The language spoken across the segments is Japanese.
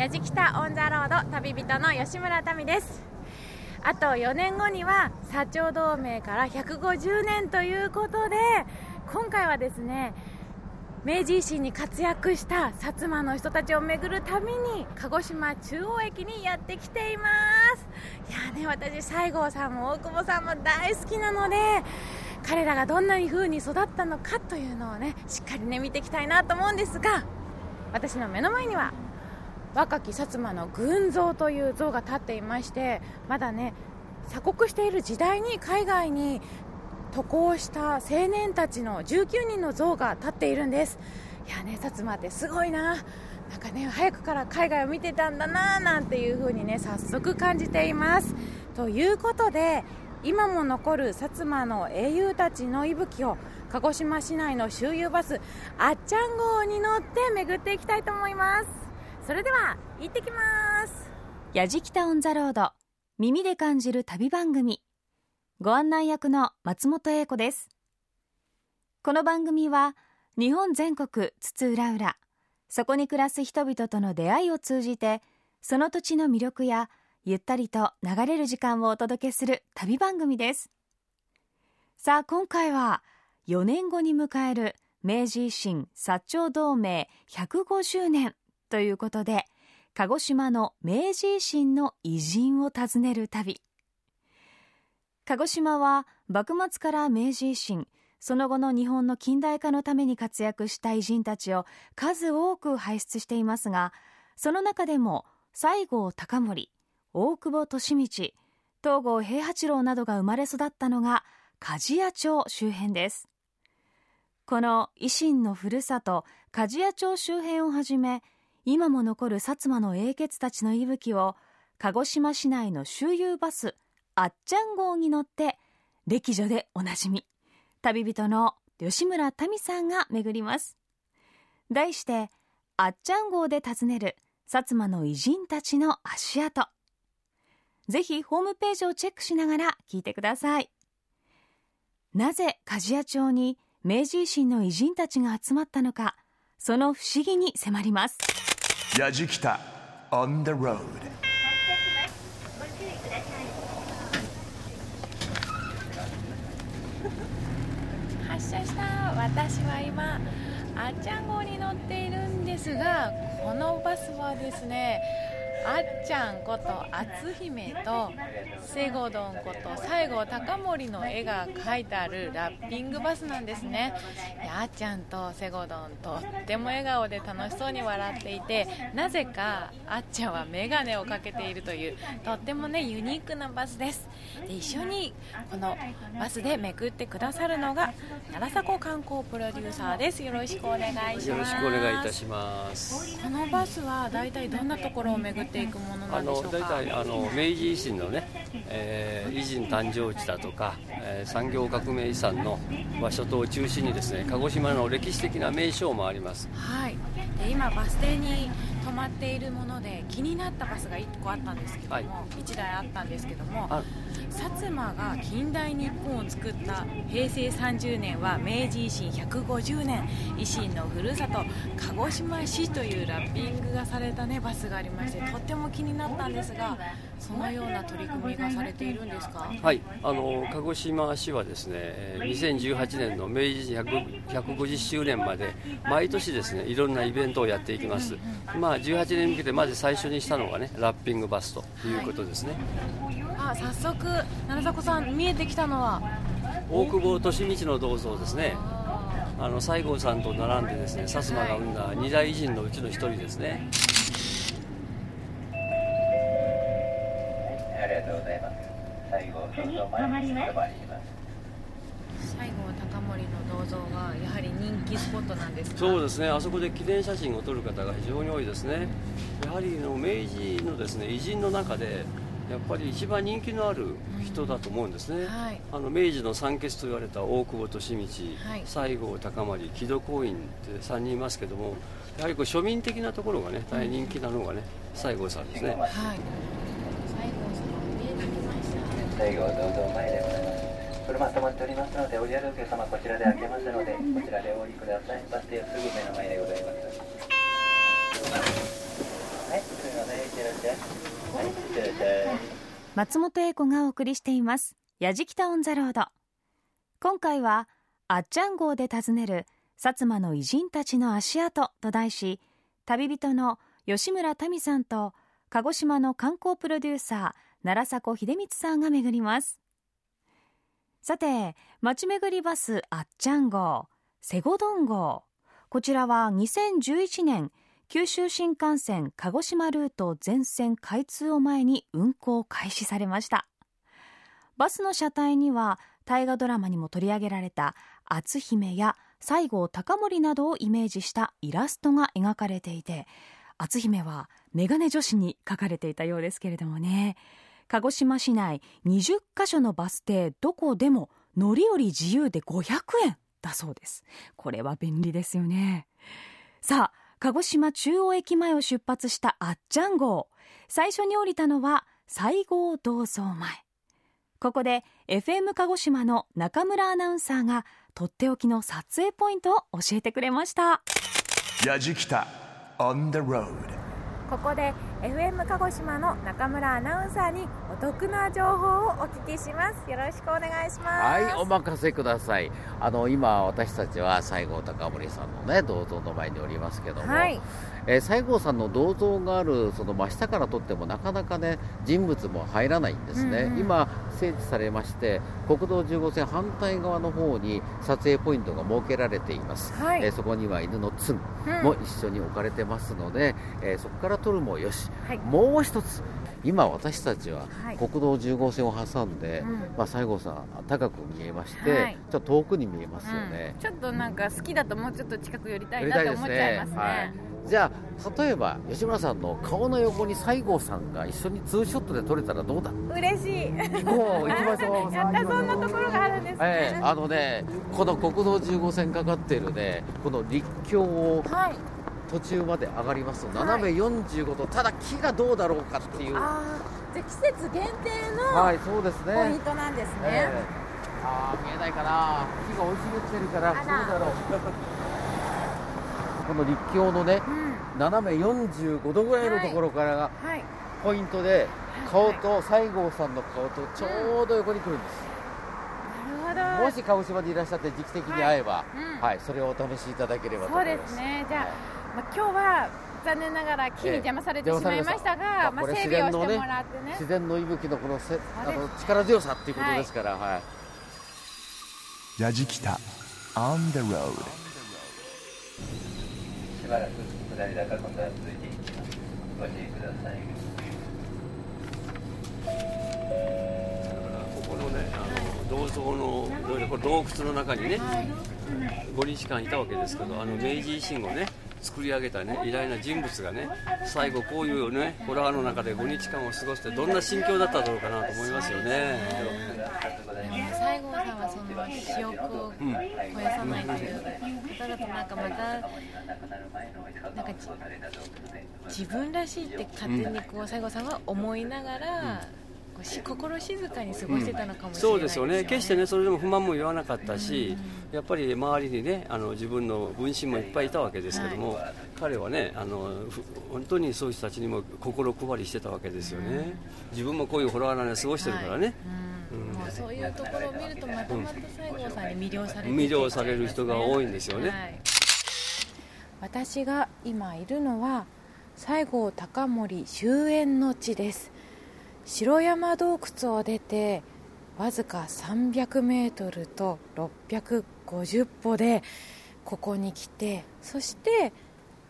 矢敷北オン・ザ・ロード旅人の吉村民です。あと4年後には薩長同盟から150年ということで今回はですね明治維新に活躍した薩摩の人たちを巡る旅に鹿児島中央駅にやってきています。いやね私西郷さんも大久保さんも大好きなので彼らがどんな風に育ったのかというのをねしっかりね見ていきたいなと思うんですが私の目の前には若き薩摩の群像という像が立っていましてまだね鎖国している時代に海外に渡航した青年たちの19人の像が立っているんです。いやね薩摩ってすごいな。なんかね早くから海外を見てたんだななんていう風にね早速感じています。ということで今も残る薩摩の英雄たちの息吹を鹿児島市内の周遊バスあっちゃん号に乗って巡っていきたいと思います。それでは行ってきます。やじきたオンザロード耳で感じる旅番組。ご案内役の松本英子です。この番組は日本全国津々浦々そこに暮らす人々との出会いを通じてその土地の魅力やゆったりと流れる時間をお届けする旅番組です。さあ今回は4年後に迎える明治維新薩長同盟150年。ということで鹿児島の明治維新の偉人を訪ねる旅。鹿児島は幕末から明治維新その後の日本の近代化のために活躍した偉人たちを数多く輩出していますがその中でも西郷隆盛大久保利通東郷平八郎などが生まれ育ったのが鍛冶屋町周辺です。この維新のふるさと鍛冶屋町周辺をはじめ今も残る薩摩の英傑たちの息吹を鹿児島市内の周遊バスあっちゃん号に乗って歴女でおなじみ。旅人の吉村民さんが巡ります。題してあっちゃん号で訪ねる薩摩の偉人たちの足跡。ぜひホームページをチェックしながら聞いてください。なぜ鍛冶屋町に明治維新の偉人たちが集まったのかその不思議に迫ります。やじきた on the road. 発車した。私は今あっちゃん号に乗っているんですがこのバスはですねあっちゃんこと篤姫とセゴドンこと西郷隆盛の絵が描いてあるラッピングバスなんですね。あっちゃんとセゴドンとっても笑顔で楽しそうに笑っていてなぜかあっちゃんは眼鏡をかけているというとってもねユニークなバスです。で一緒にこのバスで巡ってくださるのが奈良迫観光プロデューサーです。よろしくお願いします。よろしくお願いいたします。このバスは大体どんなところを巡っていくものなんでしょうか？大体あの明治維新のね、えー、維新誕生地だとか、えー、産業革命遺産の場所等を中心にですね鹿児島の歴史的な名所もあります。はい。で今バス停に止まっているもので気になったバスが1個あったんですけども、はい、1台あったんですけども薩摩が近代日本を作った平成30年は明治維新150年維新のふるさと鹿児島市というラッピングがされた、ね、バスがありましてとっても気になったんですがそのような取り組みがされているんですか？はい。あの鹿児島市はですね2018年の明治維新150周年まで毎年ですねいろんなイベントをやっていきます、まあ、18年向けてまず最初にしたのがねラッピングバスということですね、はい、あ早速奈良迫さん見えてきたのは？大久保利通の銅像ですね。あの西郷さんと並んでですね薩摩が生んだ二大偉人のうちの一人ですね。ありがとうございます。最後ちょっと前に止まります西郷隆盛の銅像がやはり人気スポットなんですそうですね。あそこで記念写真を撮る方が非常に多いですね。やはりの明治のですね偉人の中でやっぱり一番人気のある人だと思うんですね、うんはい、あの明治の三傑と言われた大久保利通、はい、西郷隆盛木戸光院って3人いますけどもやはりこう庶民的なところがね大変人気なのがね、うん、西郷さんですね、はい、西郷さん見えてきました。西郷どうぞ前でございます車止まっておりますのでおりあるお客様こちらで開けますのでこちらでお降りください。バス停すぐ目の前でございます。はい松本英子がお送りしています。やじきたオンザロード。今回はあっちゃん号で訪ねる薩摩の偉人たちの足跡と題し旅人の吉村民さんと鹿児島の観光プロデューサー奈良迫秀光さんが巡りますさて街巡りバスあっちゃん号セゴドン号。こちらは2011年九州新幹線鹿児島ルート全線開通を前に運行開始されました。バスの車体には大河ドラマにも取り上げられた篤姫や西郷隆盛などをイメージしたイラストが描かれていて篤姫はメガネ女子に書かれていたようですけれどもね。鹿児島市内20カ所のバス停どこでも乗り降り自由で500円だそうです。これは便利ですよね。さあ鹿児島中央駅前を出発したあっちゃん号。最初に降りたのは西郷銅像前。ここで FM 鹿児島の中村アナウンサーがとっておきの撮影ポイントを教えてくれました。やじきた。On the road ここで FM 鹿児島の中村アナウンサーにお得な情報をお聞きします。よろしくお願いします。はいお任せください。あの今私たちは西郷隆盛さんのね銅像の前におりますけども、はい、えー、西郷さんの銅像があるその真下から撮ってもなかなかね人物も入らないんですね、うんうん、今整地されまして国道15号線反対側の方に撮影ポイントが設けられています、はい、えー、そこには犬のツンも一緒に置かれてますので、うん、えー、そこから撮るもよし、はい、もう一つ。今私たちは国道10号線を挟んで、はい、まあ、西郷さん高く見えまして、はい、ちょっと遠くに見えますよね、うん、ちょっとなんか好きだともうちょっと近く寄りたいなと思っちゃいますね。じゃあ例えば吉村さんの顔の横に西郷さんが一緒にツーショットで撮れたらどうだ？嬉しい。行こう行きましょう。やったそんなところがあるんですね、えー、あのねこの国道10号線かかっているねこの立教を、はい途中まで上がりますと、斜め45度、ただ木がどうだろうかっていう。あじゃ季節限定のはいそうですね。ポイントなんですね、えー、ああ見えないかな。木が生い茂ってるからどうだろう。この立教のね、うん、斜め45度ぐらいのところからがポイントで、顔と西郷さんの顔とちょうど横に来るんです、なるほど。もし鹿児島でいらっしゃって時期的に会えば、はい、うん。はい、それをお試しいただければと思います。そうですね。じゃまあ、今日は残念ながら木に邪魔されてしまいましたが、まあ、整備をしてもらってね。自然の息吹のこのせあの力強さっていうことですから、はい。やじきた on the road しばらく下り坂今度は続いていきます。ご注意ください。ここのねあの銅像の洞窟の中にね、5日間いたわけですけどあの明治維新後ね作り上げたね偉大な人物がね最後こういうねホラーの中で5日間を過ごしてどんな心境だっただろうかなと思いますよね。西郷さんはその記憶を肥やさないという方だとなんかまたなんか自分らしいって勝手にこう西郷さんは思いながら、心静かに過ごしてたのかもしれない、ね。うん、そうですよね。決してねそれでも不満も言わなかったし、うん、やっぱり周りにねあの自分の分身もいっぱいいたわけですけども、はい、彼はねあの本当にそういう人たちにも心配りしてたわけですよね、うん、自分もこういうホラーな過ごしてるからね、はい。もうそういうところを見るとまたまた西郷さん。に魅了される、魅了される人が多いんですよね、はい、私が今いるのは西郷隆盛終焉の地です城山洞窟を出てわずか300メートルと650歩でここに来てそして、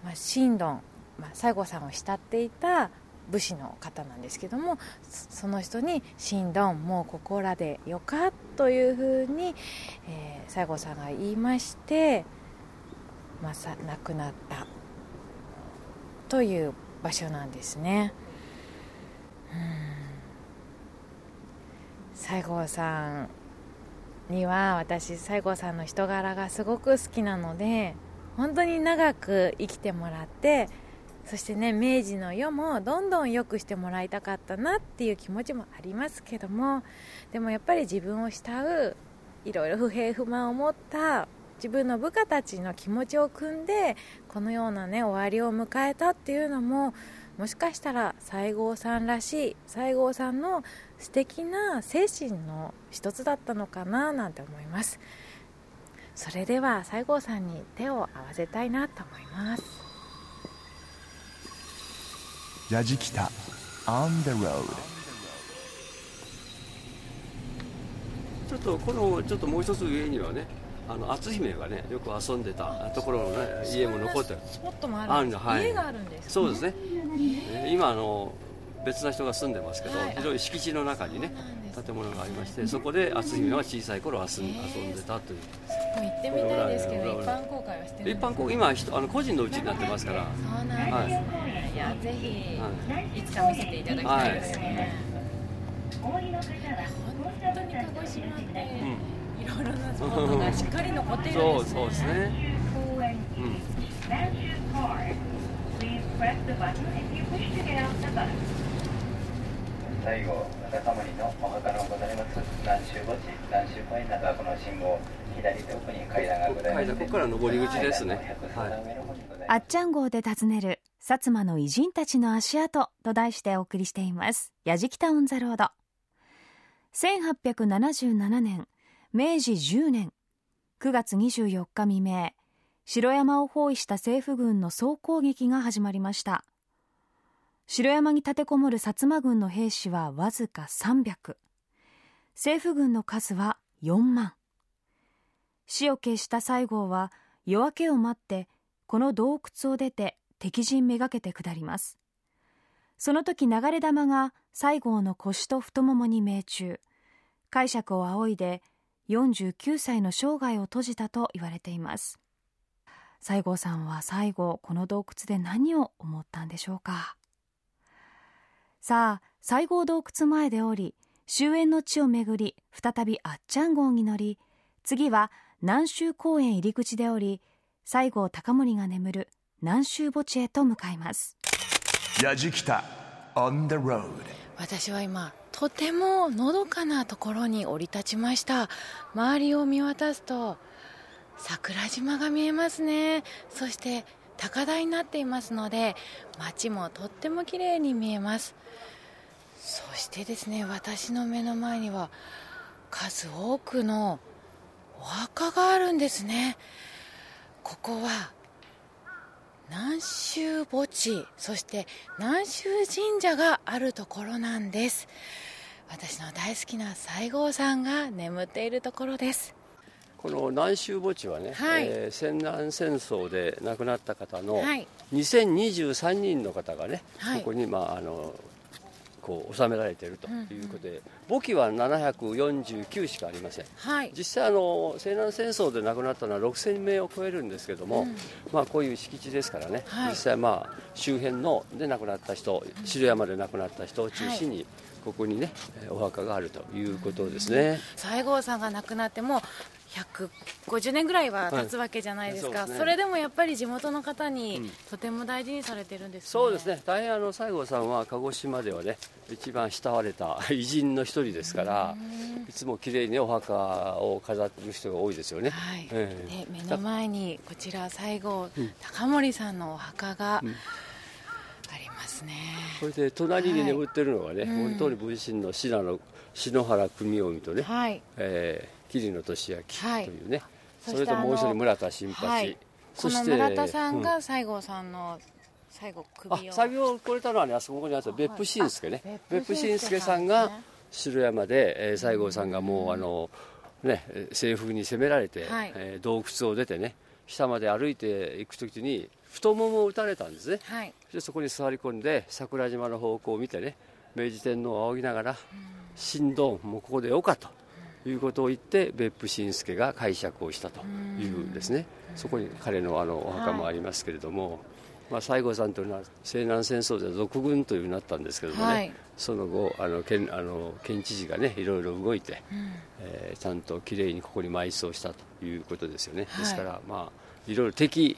まあ、神論、まあ、西郷さんを慕っていた武士の方なんですけどもその人に「神論もうここらでよか」というふうに、えー、西郷さんが言いまして、まあ、さ亡くなったという場所なんですね。うん西郷さんには私西郷さんの人柄がすごく好きなので本当に長く生きてもらってそしてね明治の世もどんどん良くしてもらいたかったなっていう気持ちもありますけどもでもやっぱり自分を慕ういろいろ不平不満を持った自分の部下たちの気持ちを汲んでこのようなね終わりを迎えたっていうのももしかしたら西郷さんらしい西郷さんの素敵な精神の一つだったのかななんて思います。それでは西郷さんに手を合わせたいなと思います。矢敷北 On the road ちょっとこのちょっともう一つ上にはねあの篤姫がねよく遊んでたところのね家も残ってる。スポットもあるんです、はい、家があるんです、ね、そうですね、えー、今あの別な人が住んでますけど、はい、広い敷地の中にね建物がありましてそこで篤姫は小さい頃遊ん遊んでたという。行ってみたいですけど一般公開はしてる一般公開今あの個人のうちになってますから。そうなんですね、はい、いやぜひ、はい、いつか見せていただきたいですね、はい、本当に鹿児島って、うん。いろいろなスポットがしっかり残っているんですね。そうそうですね。うん。最後、中森のお墓のございます南州墓地、南州公園などはこの信号、左手奥に階段がございます。ここから上り口ですね。はい、あっちゃん号で訪ねる薩摩の偉人たちの足跡と題してお送りしています。やじきたオンザロード。1877年、明治10年9月24日未明城山を包囲した政府軍の総攻撃が始まりました城山に立てこもる薩摩軍の兵士はわずか300政府軍の数は4万。死を決した西郷は夜明けを待ってこの洞窟を出て敵陣めがけて下ります。その時流れ弾が西郷の腰と太ももに命中。解釈を仰いで49歳の生涯を閉じたと言われています。西郷さんは最後この洞窟で何を思ったんでしょうか？さあ西郷洞窟前で降り終焉の地をめぐり再びあっちゃん号に乗り次は南州公園入り口で降り西郷隆盛が眠る南州墓地へと向かいます。矢じきた On the road 私は今とてものどかなところに降り立ちました。周りを見渡すと桜島が見えますね。そして高台になっていますので街もとっても綺麗に見えます。そしてですね私の目の前には数多くのお墓があるんですね。ここは南州墓地そして南州神社があるところなんです。私の大好きな西郷さんが眠っているところです。この南州墓地はね、はい、えー、戦南戦争で亡くなった方の2023人の方がね、はい、ここに、まあ、あのこう収められているということで、墓地は749しかありません、はい、実際あの西南戦争で亡くなったのは6000名を超えるんですけども、うん、まあ、こういう敷地ですからね、はい、実際まあ周辺ので亡くなった人城山で亡くなった人を中心に、ここにねお墓があるということですね。西郷さんが亡くなっても150年ぐらいは経つわけじゃないですか、はいそすね、それでもやっぱり地元の方にとても大事にされてるんです、ね、そうですね。大変あの西郷さんは鹿児島ではね一番慕われた偉人の一人ですからいつも綺麗にお墓を飾ってる人が多いですよね、はい。えー、で目の前にこちら西郷隆盛さんのお墓が、うん。ますね。それで隣に眠ってるのがね、はい、本当に分身の信濃篠原組臣とね、はい。えー、桐野俊明というね、はい、それともう一人村田新八、はい、そして村田さんが西郷さんの、最後首を。作業をこれたのはねあそこにあった別府伸介ね、別府伸介さんが城山で、えー、西郷さんがもう、あのね西風に攻められて、はい、えー、洞窟を出てね下まで歩いていく時に太ももを打たれたんですね、はい、でそこに座り込んで桜島の方向を見てね明治天皇を仰ぎながら「神道もうここでよか」ということを言って別府新助が解釈をしたというですね。そこに彼のあのお墓もありますけれども、はい、まあ、西郷さんというのは西南戦争で俗軍というになったんですけどもね、はい、その後あの県あの県知事がねいろいろ動いて、うん、えー、ちゃんときれいにここに埋葬したということですよね、はい、ですからまあいろいろ敵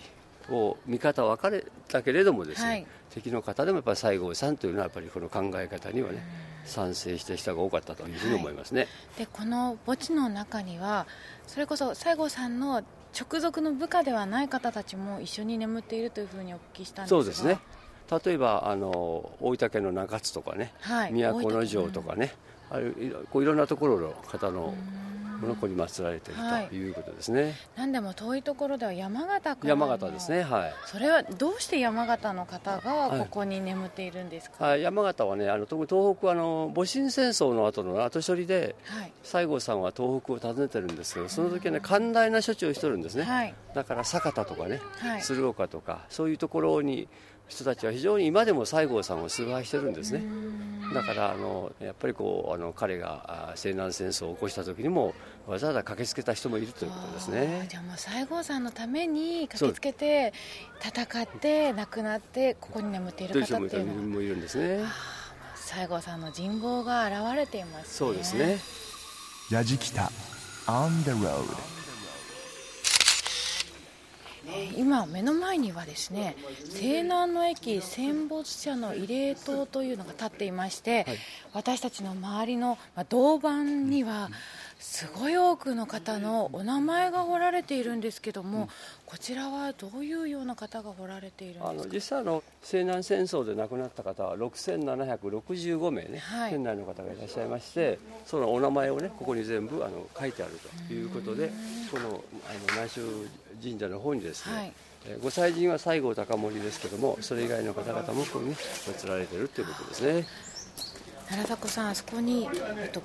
を見方分かれたけれどもですね、はい、敵の方でもやっぱり西郷さんというのはやっぱりこの考え方にはね賛成した人が多かったというふうに思いますね、はい、でこの墓地の中にはそれこそ西郷さんの直属の部下ではない方たちも一緒に眠っているというふうにお聞きしたんですそうですね。例えばあの大分県の中津とかね、はい、都城とかね、あるこういろんなところの方のの子に祀られているとい。うことですね、はい、何でも遠いところでは山形から山形ですねはい。それはどうして山形の方がここに眠っているんですか、はい、山形はねあの特に東北あの戊辰戦争の後の後処理で、はい、西郷さんは東北を訪ねてるんですけどその時はね寛大な処置をしてるんですね、はい、だから酒田とかね、鶴岡とかそういうところに人たちは非常に今でも西郷さんを崇拝してるんですね。だからあのやっぱりこうあの彼が西南戦争を起こした時にもわざわざ駆けつけた人もいるということですね。じゃあもう西郷さんのために駆けつけて戦って亡くなってここに眠っている方っていうのもいるんですね。西郷さんの人望が現れています、ね、そうですね。矢敷北 On the road 今目の前にはですね西南の駅戦没者の慰霊塔というのが立っていまして、はい、私たちの周りの銅板にはすごい多くの方のお名前が彫られているんですけども、うん、こちらはどういうような方が彫られているんですか？あの実際の西南戦争で亡くなった方は6765名ね、はい、県内の方がいらっしゃいましてそのお名前をねここに全部あの書いてあるということでこのあの南州神社の方にですね、はい。ご祭神は西郷隆盛ですけどもそれ以外の方々もここにね祀られているということですね奈良迫さんあそこに、えっと、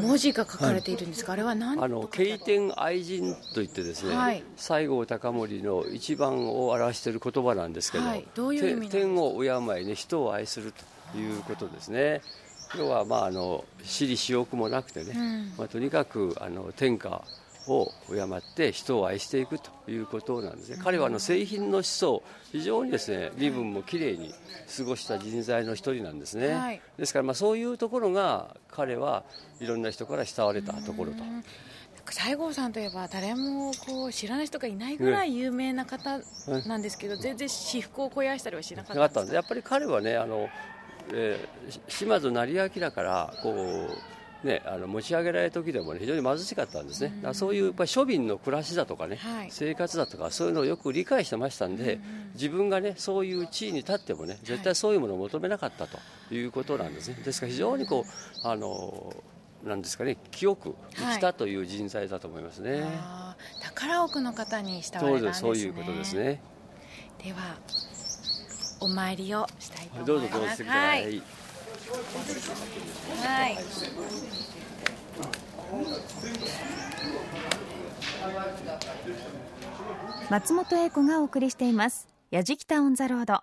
文字が書かれているんですが、はい、あれは何あの経典愛人といってですね、はい、西郷隆盛の一番を表している言葉なんですけど、はい、どういう意味天を敬いね人を愛するということですね。要はまああの私利私欲もなくてね、うん、まあ、とにかくあの天下を敬って人を愛していくということなんですね、彼はあの製品の思想非常にですね身分もきれいに過ごした人材の一人なんですね、はい、ですからまあそういうところが彼はいろんな人から慕われたところと。西郷さんといえば誰もこう知らない人がいないぐらい有名な方なんですけど、全然私服を肥やしたりはしなかったんですやっぱり彼はねあの、えー、島津成明からこうね、あの持ち上げられる時でも、ね、非常に貧しかったんですね、うん、そういうやっぱり庶民の暮らしだとかね、はい、生活だとかそういうのをよく理解してましたんで、うん、自分がねそういう地位に立ってもね絶対そういうものを求めなかったということなんですね、ですから非常にこうあのなんですかね清く生きたという人材だと思いますね、はい、宝奥の方に慕われたんですね。そういうことですね。ではお参りをしたいと思います。どうぞどうぞはいはい。松本英子がお送りしています。やじきたオンザロード。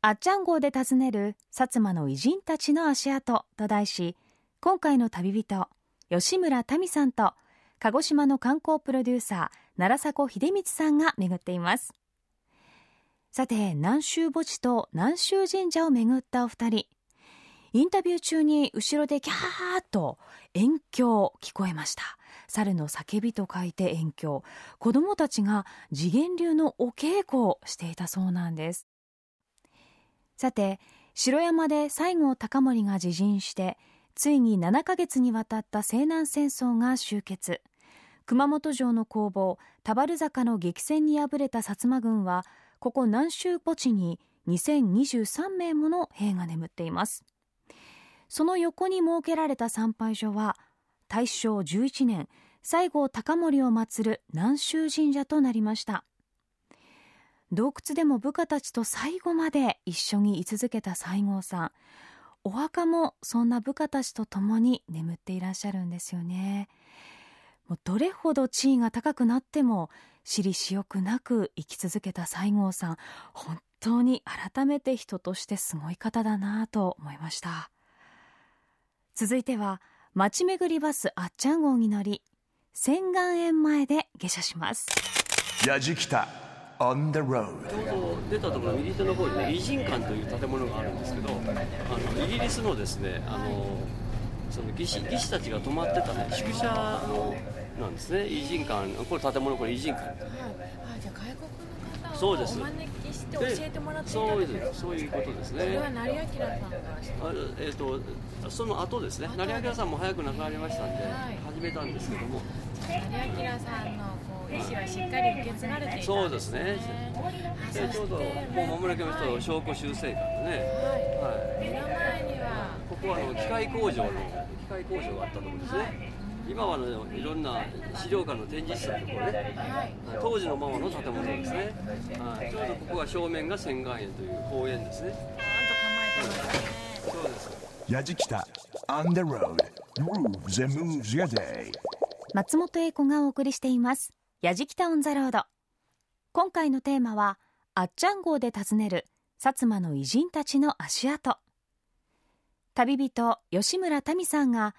あっちゃん号で訪ねる薩摩の偉人たちの足跡と題し、今回の旅人、吉村民さんと、鹿児島の観光プロデューサー、奈良迫秀光さんが巡っています。さて、南州墓地と南州神社を巡ったお二人。インタビュー中に後ろでキャーッと遠鏡聞こえました。猿の叫びと書いて遠鏡子供たちが次元流のお稽古をしていたそうなんです。さて城山で西郷隆盛が自陣してついに7ヶ月にわたった西南戦争が終結。熊本城の攻防田原坂の激戦に敗れた薩摩軍はここ南州墓地に2023名もの兵が眠っています。その横に設けられた参拝所は大正11年西郷隆盛を祀る南州神社となりました。洞窟でも部下たちと最後まで一緒に居続けた西郷さん。お墓もそんな部下たちと共に眠っていらっしゃるんですよね。もうどれほど地位が高くなっても私利私欲なく生き続けた西郷さん。本当に改めて人としてすごい方だなと思いました。続いては街巡りバスあっちゃん号に乗り千岩園前で下車します。矢じ On the road ちょうど出たところ右手の方にね偉人館という建物があるんですけどあのイギリスのですねあのその技師技師たちが泊まってたね宿舎のなんですね偉人館これ建物これ偉人館、国の方をお招きして教えてもらっていたそうです。そういうことですね。それは成明さんがあえっ、ー、とその後ですね。成明さんも早く亡くなりましたんで、はい、始めたんですけども。成明さんのこう意思はしっかり受け継がれていたね。そうですね。でちょうどもう間もなくの人証拠修正館ね。はい、はい、目の前には。ここはあの機械工場の機械工場があったところですね、はい今は、ね、いろんな資料館の展示室のところね、はい、当時のままの建物ですね、はい、ちょうどここが正面が千岩園という公園ですね。ちゃんと構えてますね。そうです。やじきた。On the road. Grooves and moves your day. 松本英子がお送りしています。やじきたオンザロード。今回のテーマはあっちゃん号で訪ねる薩摩の偉人たちの足跡。旅人吉村民さんが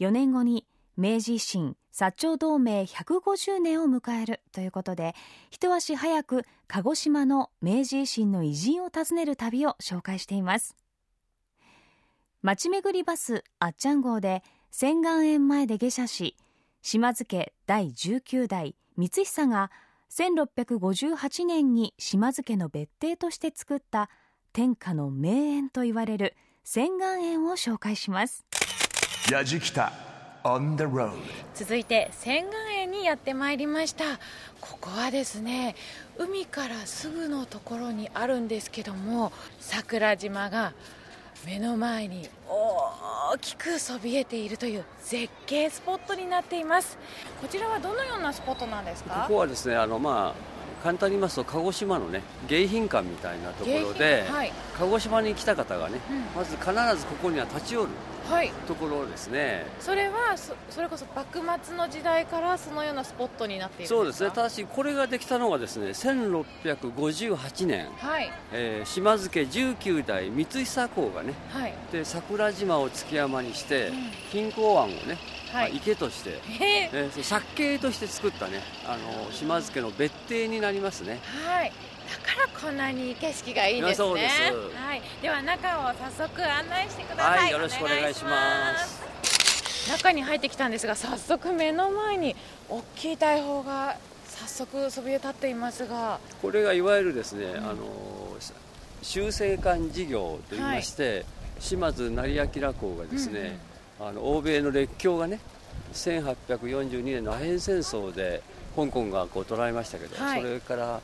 4年後に明治維新薩長同盟150年を迎えるということで一足早く鹿児島の明治維新の偉人を訪ねる旅を紹介しています。町巡りバスあっちゃん号で千岩園前で下車し島津家第19代光久が1658年に島津家の別邸として作った天下の名園と言われる千岩園を紹介します。やじきた On the road. 続いて千岩園にやってまいりました。ここはですね海からすぐのところにあるんですけども桜島が目の前に大きくそびえているという絶景スポットになっています。こちらはどのようなスポットなんですか？ここはですねあのまあ簡単に言いますと鹿児島のね迎賓館みたいなところで、はい、鹿児島に来た方がね、うん、まず必ずここには立ち寄る。はい、ところですね。それはそれこそ幕末の時代からそのようなスポットになっているそうですね。ただしこれができたのがですね1658年、はい。えー、島津家19代光久公がね、はい、で桜島を築山にして、うん、湾をねはい、池として、えー、借景として作ったねあの島津家の別邸になりますね。はい。だからこんなに景色がいいんですね。はい、では中を早速案内してください。はい、よろしくお願いします。中に入ってきたんですが、早速目の前に大きい大砲が早速そびえ立っていますが、これがいわゆるですね、うん、あの修正館事業といいまして、はい、島津成明公がですね、うんうん、あの欧米の列強がね、1842年のアヘン戦争で香港がこう捉えましたけど、はい、それから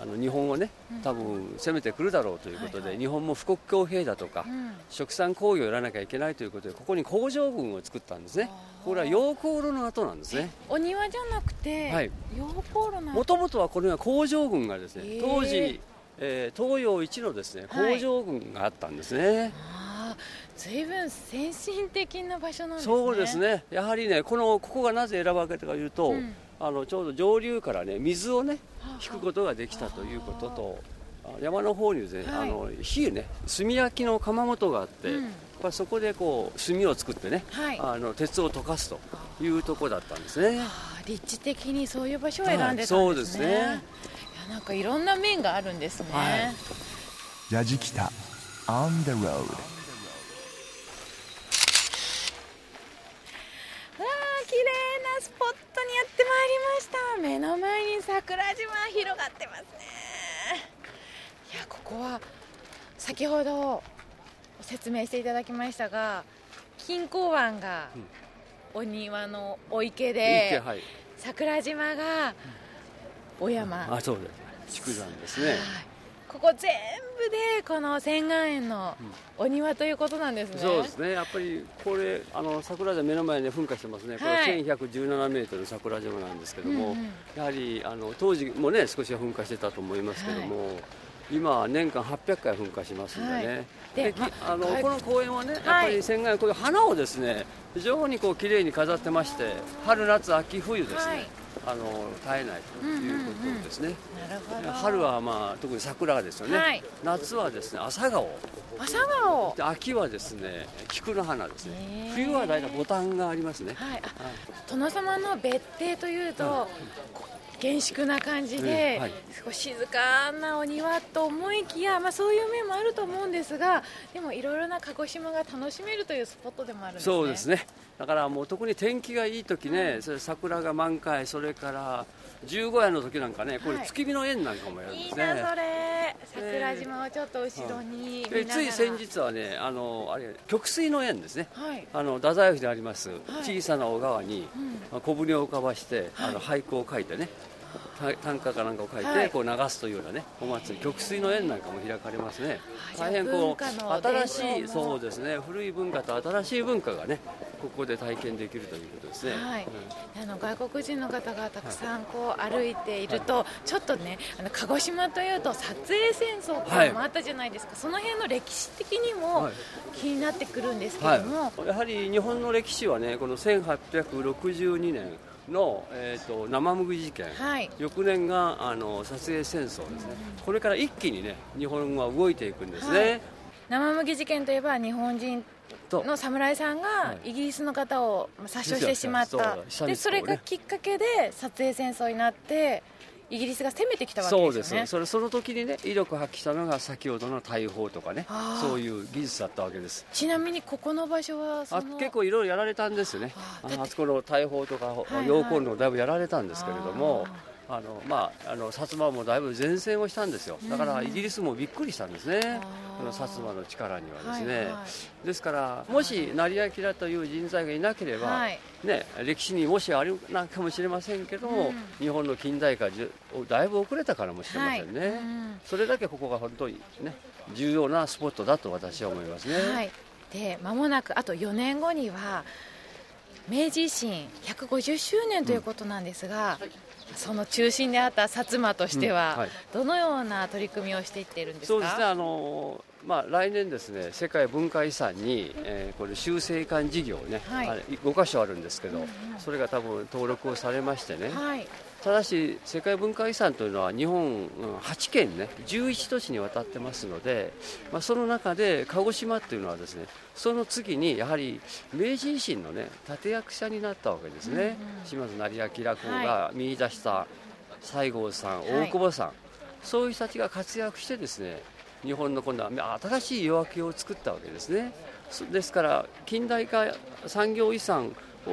あの日本をね多分攻めてくるだろうということで、はいはい、日本も富国強兵だとか、うん、殖産工業をやらなきゃいけないということでここに工場群を作ったんですね。これは陽光炉の跡なんですね。お庭じゃなくて、はい、陽光炉のもともとはこれは工場群がですね、え。ー、当時、えー、東洋一のですね工場群があったんですね、はいずいぶん先進的な場所なんですね。そうですね。やはりねこのここがなぜ選ばれたかというと、うんあのちょうど上流からね水をね引くことができたということと山の方にですね、はい、あの火ね炭焼きの窯元があって、うん、やそこでこう炭を作ってね、はい、あの鉄を溶かすというところだったんですね。立地的にそういう場所を選んでたんですね、はい、そうですね。いやなんかいろんな面があるんですね、はい、やじきた On the road スポットにやってまいりました。目の前に桜島広がってますね。いやここは先ほど説明していただきましたが金港湾がお庭のお池で、はい、桜島がお山、あそうです。畜産ですね、はいここ全部でこの千岩園のお庭ということなんですね、そうですね。やっぱりこれあの桜島目の前に噴火してますね。これ1117メートル桜島なんですけども、うんうん、やはりあの当時もね少しは噴火してたと思いますけども、はい今は年間800回噴火しますんでね、はい、であのこの公園はね、やっぱり千賀こういう花をですね非常にこう綺麗に飾ってまして春夏秋冬ですね、はい、あの絶えないということですね、うん。うんうん、春はまあ特に桜ですよね、はい、夏はですね朝顔。朝顔。秋はですね菊の花ですね。冬は大体ボタンがありますね、はい、殿様の別邸というと、厳粛な感じで、はい、少し静かなお庭と思いきや、まあ、そういう面もあると思うんですがでもいろいろな鹿児島が楽しめるというスポットでもあるんです、ね、そうですね。だからもう特に天気がいい時ね、うん、それ桜が満開それから十五夜の時なんかねこれ月見の宴なんかもやるんですね、いいなそれ。桜島をちょっと後ろに見つい先日はねあのあれ曲水の宴ですね、はい、あの太宰府にあります、小さな小川に小舟を浮かばして、あの俳句を書いてね短歌かなんかを書いて、はい、こう流すというようなねお祭り曲水の宴なんかも開かれますね。大変こう新しいそうですね古い文化と新しい文化がねここで体験できるということですね、はい。うん、あの外国人の方がたくさんこう歩いていると、はい、ちょっとねあの鹿児島というと撮影戦争というのもあったじゃないですか、その辺の歴史的にも気になってくるんですけども、やはり日本の歴史はねこの1862年の、えーと、生麦事件、はい、翌年があの撮影戦争ですね、これから一気にね日本は動いていくんですね、はい、生麦事件といえば日本人の侍さんがイギリスの方を殺傷してしまった、はい、でそれがきっかけで撮影戦争になってイギリスが攻めてきたわけですね。そうです。それその時にね威力発揮したのが先ほどの大砲とかね。そういう技術だったわけです。ちなみにここの場所はあ結構いろいろやられたんですよね。あそこの大砲とか陽光のだいぶやられたんですけれども、あのまあ、あの薩摩もだいぶ前線をしたんですよ、だからイギリスもびっくりしたんですね、この薩摩の力にはですね、はいはい、ですから、もし成明という人材がいなければ、はい、ね、歴史にもしあるなかもしれませんけども、うん、日本の近代化だいぶ遅れたからもしれませんね、はい。うん、それだけここが本当に、ね、重要なスポットだと私は思いますね。はい、で間もなくあと4年後には明治維新150周年ということなんですが、うんその中心であった薩摩としては、うんはい、どのような取り組みをしていっているんですか？そうですねあのまあ、来年ですね世界文化遺産に、えー、これ修正館事業ね、はい、5箇所あるんですけど、うんうん、それが多分登録をされましてね、はい、ただし世界文化遺産というのは日本8県ね11都市にわたってますので、まあ、その中で鹿児島というのはですねその次にやはり明治維新のね立役者になったわけですね、うんうん、島津成明公が見出した西郷さん、大久保さん、そういう人たちが活躍してですね日本の今度は新しい夜明けを作ったわけですね。ですから近代化産業遺産を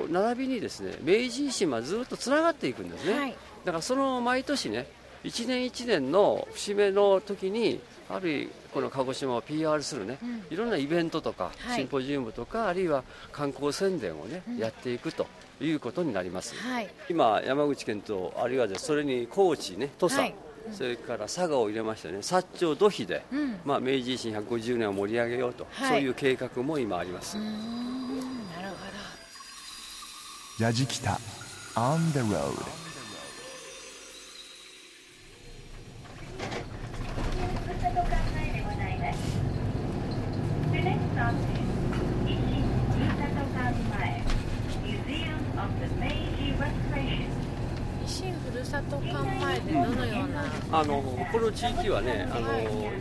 並びにですね明治維新はずっとつながっていくんですね、はい、だからその毎年ね1年1年の節目の時にあるいこの鹿児島を PR するね、うん、いろんなイベントとか、はい、シンポジウムとかあるいは観光宣伝をね、うん、やっていくということになります、はい、今山口県とあるいはそれに高知ね土佐、はい。それから佐賀を入れましてね薩長土肥で、うん、まあ、明治維新150年を盛り上げようと、はい、そういう計画も今あります。なるほど矢敷北 On the road. 里館前でどのようなあのこの地域はねあの、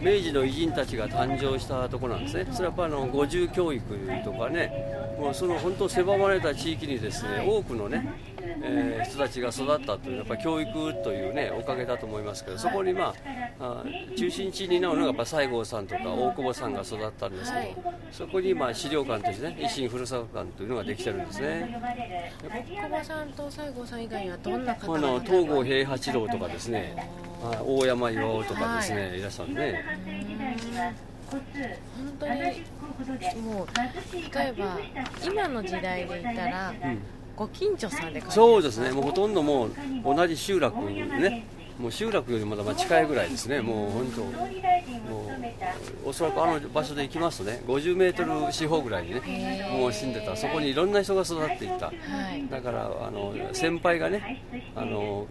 明治の偉人たちが誕生したところなんですね、それはやっぱあの五重教育とかね、もうその本当、狭まれた地域にですね、多くのね、えー、人たちが育ったというやっぱ教育というねおかげだと思いますけどそこにまああ中心地になるのがやっぱ西郷さんとか大久保さんが育ったんですけど、そこにまあ資料館としてね維新ふるさと館というのができてるんですね。大久保さんと西郷さん以外にはどんな方がの東郷平八郎とかですね大山巌とかですね、はい、いらっしゃるね本当にもう例えば今の時代で言ったら、うん。ご近所さんでそうですね。もうほとんどもう同じ集落ねもう集落よりもまだ近いぐらいですね、もう本当、もうおそらくあの場所で行きますとね、50メートル四方ぐらいにね、もう住んでた、そこにいろんな人が育っていた、はい、だからあの先輩がねあの、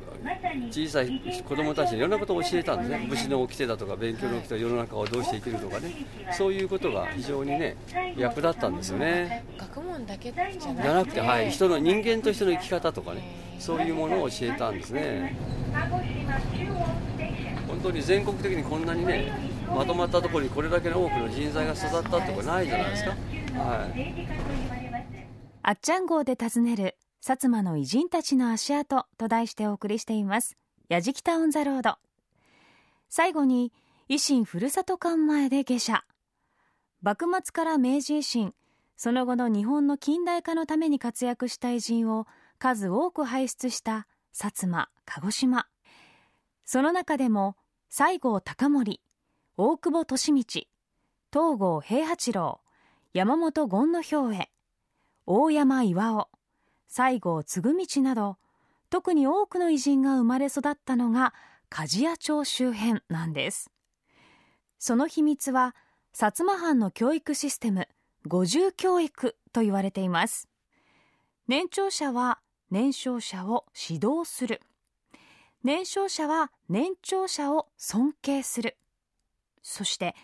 小さい子供たちにいろんなことを教えたんですね、武士の掟だとか、勉強の掟、世の中をどうして生きるとかね、そういうことが非常にね、役立ったんですよね。学問だけじゃなくて、はい、人の人間としての生き方とかね、そういうものを教えたんですね。本当に全国的にこんなにねまとまったところにこれだけの多くの人材が育ったってことないじゃないですか、はい、あっちゃん号で訪ねる薩摩の偉人たちの足跡と題してお送りしています。やじきたオンザロード。最後に維新ふるさと館前で下車。幕末から明治維新。その後の日本の近代化のために活躍した偉人を数多く輩出した薩摩鹿児島。その中でも西郷隆盛大久保利通東郷平八郎山本権之兵衛大山巌西郷嗣道など特に多くの偉人が生まれ育ったのが鍛冶屋町周辺なんです。その秘密は薩摩藩の教育システム五重教育と言われています。年長者は年少者を指導する。年少者は年長者を尊敬する。そして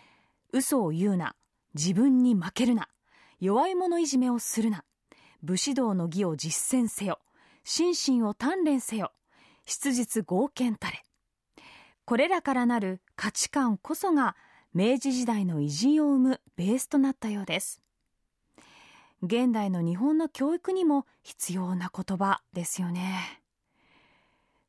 嘘を言うな。自分に負けるな。弱い者いじめをするな。武士道の義を実践せよ。心身を鍛錬せよ。質実剛健たれ。これらからなる価値観こそが明治時代の偉人を生むベースとなったようです。現代の日本の教育にも必要な言葉ですよね。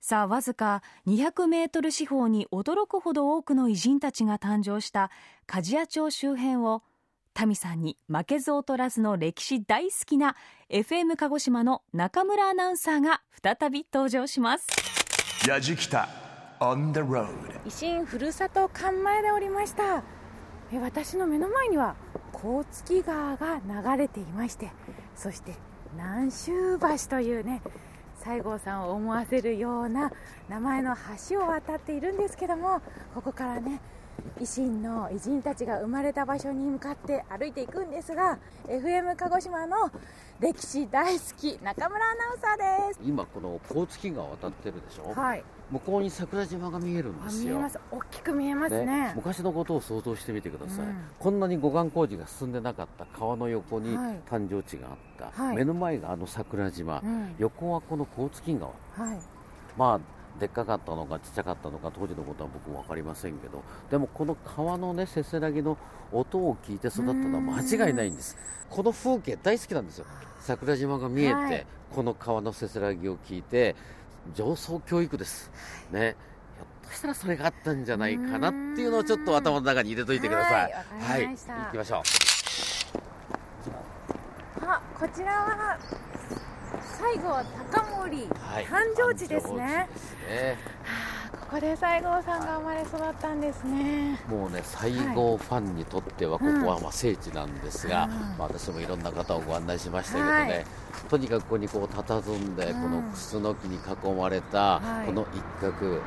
さあわずか200メートル四方に驚くほど多くの偉人たちが誕生した鍛冶屋町周辺を民さんに負けず劣らずの歴史大好きな FM 鹿児島の中村アナウンサーが再び登場します。やじきた on the road 維新ふるさと館前でおりました。え私の目の前には甲月川が流れていましてそして南州橋というね西郷さんを思わせるような名前の橋を渡っているんですけどもここからね維新の偉人たちが生まれた場所に向かって歩いていくんですが FM 鹿児島の歴史大好き中村アナウンサーです。今この甲月川渡ってるでしょ？はい向こうに桜島が見えるんですよ。見えます。大きく見えますね、ね、昔のことを想像してみてください、うん、こんなに護岸工事が進んでなかった川の横に誕生地があった、はい、目の前があの桜島、うん、横はこの甲月川、はい、まあでっかかったのかちっちゃかったのか当時のことは僕分かりませんけど。でもこの川のねせせらぎの音を聞いて育ったのは間違いないんです。この風景大好きなんですよ。桜島が見えて、はい、この川のせせらぎを聞いて上層教育です。ね。ひょっとしたらそれがあったんじゃないかなっていうのをちょっと頭の中に入れといてください。はい、行きましょう。あこちらは西郷隆盛、はい、誕生地ですね。ですね。はあ、ここで西郷さんが生まれ育ったんですね。もうね、西郷ファンにとってはここはまあ聖地なんですが、うん、まあ、私もいろんな方をご案内しましたけどね、はい、とにかくここにこう佇んで、このクスノキに囲まれたこの一角、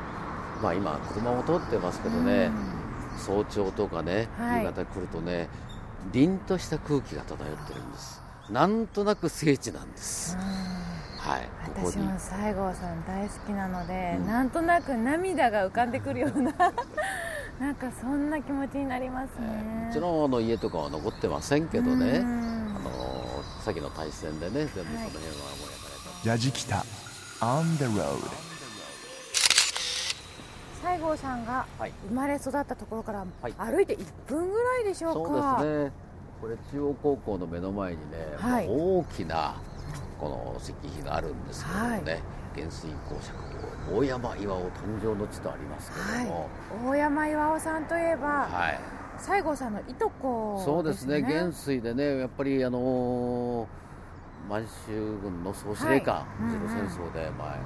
まあ、今、車も通ってますけどね、うん、早朝とかね、夕方来るとね、凛とした空気が漂ってるんです。なんとなく聖地なんです。はい、私も西郷さん大好きなので、うん、なんとなく涙が浮かんでくるような なんかそんな気持ちになりますね、えー、うちのの家とかは残ってませんけどね、あのさっきの対戦でね全部その辺はもう焼かれた。やじきた On the road 西郷さんが生まれ育ったところから歩いて1分ぐらいでしょうか、そうですね。これ中央高校の目の前にね、はい、大きなこの石碑があるんですけどもね、はい、元帥公爵大山巌誕生の地とありますけども、はい、大山巌さんといえば、はい、西郷さんのいとこ、ね、そうですね元帥でねやっぱりあのー、満州軍の総司令官、はい、戦争で前、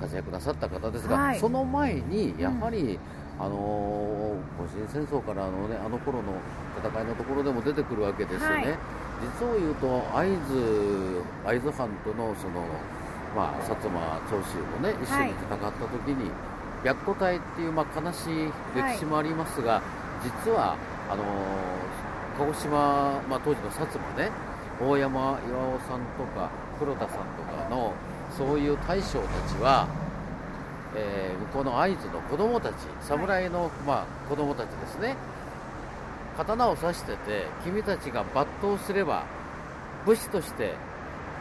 活躍なさった方ですが、その前にやはり、うんあのー、戊辰戦争からの、ね、あの頃の戦いのところでも出てくるわけですよね、はい、実を言うと会津会津藩とのその、まあ、薩摩長州もね一緒に戦った時に、白虎隊っていう、まあ、悲しい歴史もありますが、はい、実はあのー、鹿児島、まあ、当時の薩摩ね大山巌さんとか黒田さんとかのそういう大将たちはえー、向こうの会津の子供たち侍の、まあ、子供たちですね刀を刺してて君たちが抜刀すれば武士として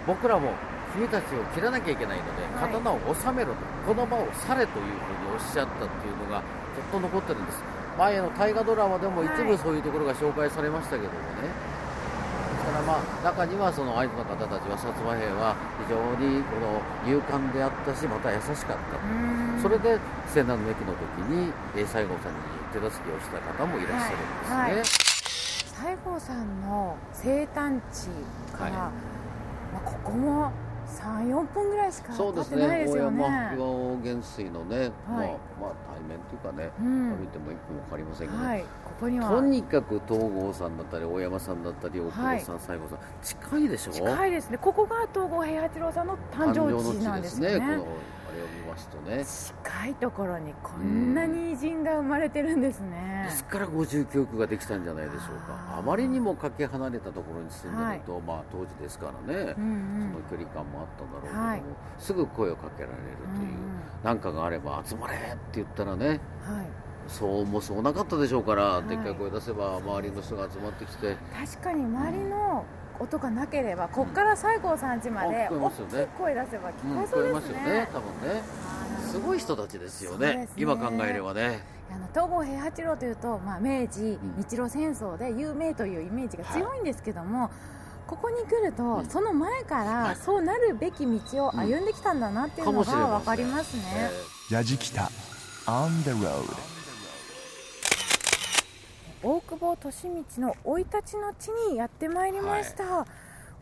僕らも君たちを切らなきゃいけないので、刀を収めろとこの場を去れというふうにおっしゃったっていうのがずっと残ってるんです。前の大河ドラマでも一部そういうところが紹介されましたけどもね、からまあ中にはその会津の方たちは薩摩兵は非常にこの勇敢であったしまた優しかった。それで西南の駅の時に西郷さんに手助けをした方もいらっしゃるんですね、はいはい、西郷さんの生誕地から、はい、まあ、ここも34分ぐらいしか経ってないですよね。大山元帥のね、はい、まあ、まあ対面というかね、うん、歩いても1分もかかりませんけど、はい、ここには。とにかく東郷さんだったり大山さんだったり大久保さん、はい、西郷さん近いでしょ？近いですね。ここが東郷平八郎さんの誕生地なんですね。ねれを見ますとね。近いところにこんなに偉人が生まれてるんですね、ですから59区ができたんじゃないでしょうか。あまりにもかけ離れたところに住んでると、はい、まあ当時ですからね、うんうん、その距離感もあったんだろうけども、はい、すぐ声をかけられるという何、うん、かがあれば集まれって言ったらね、はいそうもそうなかったでしょうから、はい、でっかい声出せば周りの人が集まってきて。確かに周りの音がなければここから西郷さん家まで大きい声出せば聞こえそうですね,、うん、ね多分ね。すごい人たちですよね、ね、今考えればね。あの東郷平八郎というと、まあ、明治、日露戦争で有名というイメージが強いんですけども、はい、ここに来ると、うん、その前からそうなるべき道を歩んできたんだなっていうのが分かりますね。矢敷北 On the road 大久保利通の生い立ちの地にやってまいりました、はい、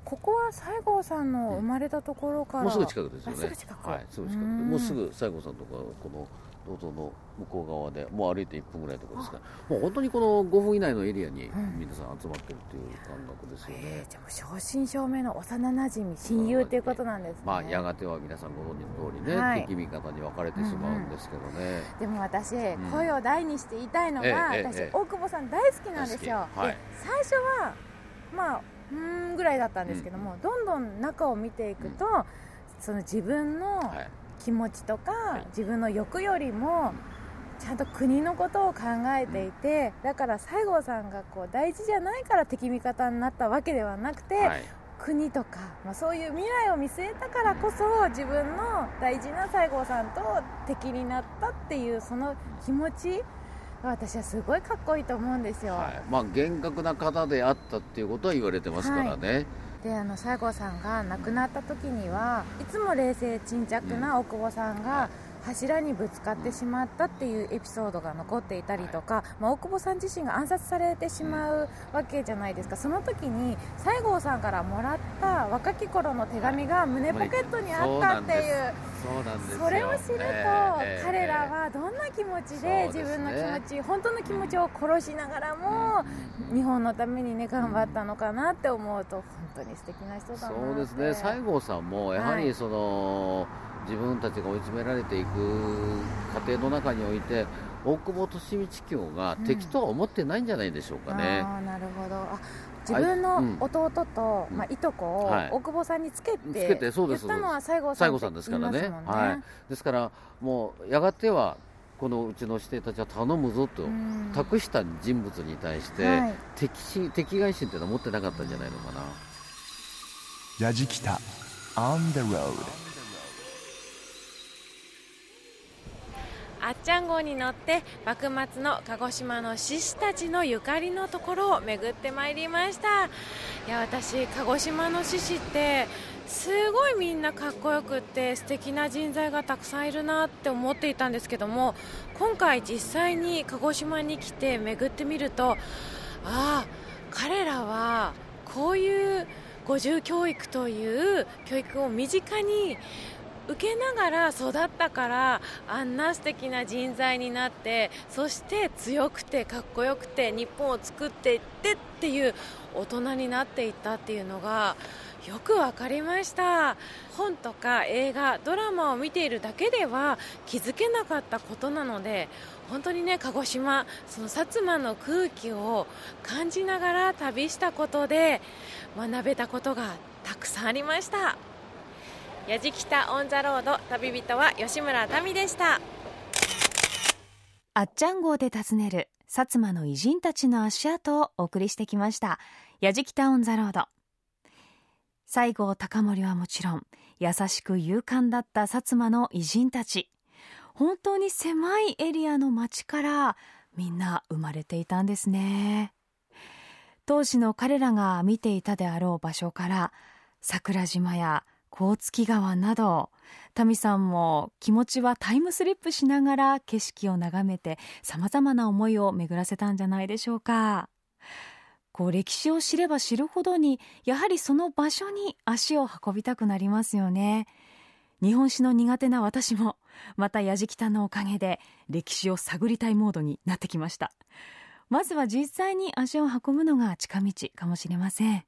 ここは西郷さんの生まれたところから、もうすぐ近くですよね。すぐ近く、はい、すぐ近く。もうすぐ西郷さんとかこの道東の向こう側でもう歩いて1分ぐらいのところですか。らもう本当にこの5分以内のエリアに皆さん集まってるっていう感覚ですよね、うん、じゃあもう正真正銘の幼なじみ親友ということなんですね、まあ、やがては皆さんご存知の通りね、はい、敵味方に分かれてしまうんですけどね、うん。うん、でも私、声を大にして言いたいのが、私、大久保さん大好きなんですよ、はい、最初はまあうんぐらいだったんですけども、どんどん中を見ていくと、その自分の気持ちとか、自分の欲よりも、ちゃんと国のことを考えていて、だから西郷さんがこう大事じゃないから敵味方になったわけではなくて、はい、国とか、まあ、そういう未来を見据えたからこそ自分の大事な西郷さんと敵になったっていうその気持ち私はすごいかっこいいと思うんですよ、はい、まあ、厳格な方であったっていうことは言われてますからね、はいであの西郷さんが亡くなった時にはいつも冷静沈着な大久保さんが、柱にぶつかってしまったっていうエピソードが残っていたりとか、まあ、大久保さん自身が暗殺されてしまうわけじゃないですか。その時に西郷さんからもらった若き頃の手紙が胸ポケットにあったっていうそれを知ると、彼らはどんな気持ちで自分の気持ち、本当の気持ちを殺しながらも日本のためにね頑張ったのかなって思うと本当に素敵な人だなそうですね。西郷さんもやはりその、はい自分たちが追い詰められていく過程の中において大久保利通卿が敵とは思ってないんじゃないでしょうかね。うん、あなるほど。あ自分の弟と、うん、まあ、いとこを大久保さんにつけて、つけてそうです言ったのは西郷さんさんですからね、ね、はい、ですからもうやがてはこのうちの指定たちは頼むぞと託した人物に対して、はい、敵心敵外心というのは持ってなかったんじゃないのかな。矢敷北 On the road あっちゃん号に乗って幕末の鹿児島の志士たちのゆかりのところを巡ってまいりました。いや私鹿児島の志士ってすごいみんなかっこよくって素敵な人材がたくさんいるなって思っていたんですけども今回実際に鹿児島に来て巡ってみるとああ彼らはこういう五重教育という教育を身近に受けながら育ったからあんな素敵な人材になってそして強くてかっこよくて日本を作っていってっていう大人になっていったっていうのがよく分かりました。本とか映画ドラマを見ているだけでは気づけなかったことなので本当にね鹿児島その薩摩の空気を感じながら旅したことで学べたことがたくさんありました。矢敷北オンザロード旅人は吉村民でした。あっちゃん号で訪ねる薩摩の偉人たちの足跡をお送りしてきました。矢敷北オンザロード西郷隆盛はもちろん優しく勇敢だった薩摩の偉人たち。本当に狭いエリアの町からみんな生まれていたんですね。当時の彼らが見ていたであろう場所から桜島や甲月川などタミさんも気持ちはタイムスリップしながら景色を眺めてさまざまな思いを巡らせたんじゃないでしょうか。こう歴史を知れば知るほどにやはりその場所に足を運びたくなりますよね。日本史の苦手な私もまたやじきたのおかげで歴史を探りたいモードになってきました。まずは実際に足を運ぶのが近道かもしれません。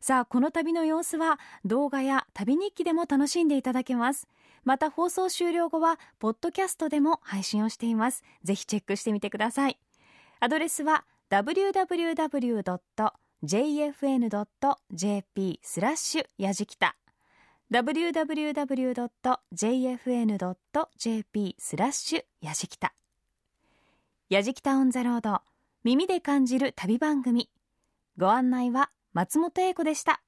さあこの旅の様子は動画や旅日記でも楽しんでいただけます。また放送終了後はポッドキャストでも配信をしています。ぜひチェックしてみてください。アドレスは www.jfn.jp スラッシュやじきた。www.jfn.jp スラッシュやじきた。やじきたオンザロード耳で感じる旅番組。ご案内は松本英子でした。